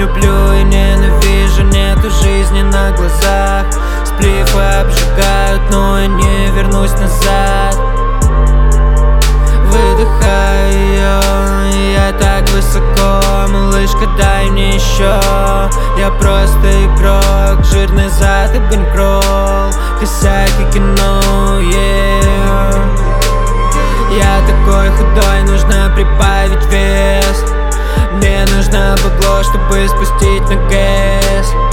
Люблю и ненавижу, нету жизни на глазах. Сплифы обжигают, но я не вернусь назад. Выдыхаю я так высоко Малышка, дай мне еще. Я просто игрок, жирный зад и банкролл Косяки кино, yeah. Я такой худой, нужно прибавить вес чтобы спустить на гэс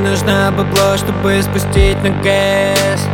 Нужно бабло, чтобы спустить на гэс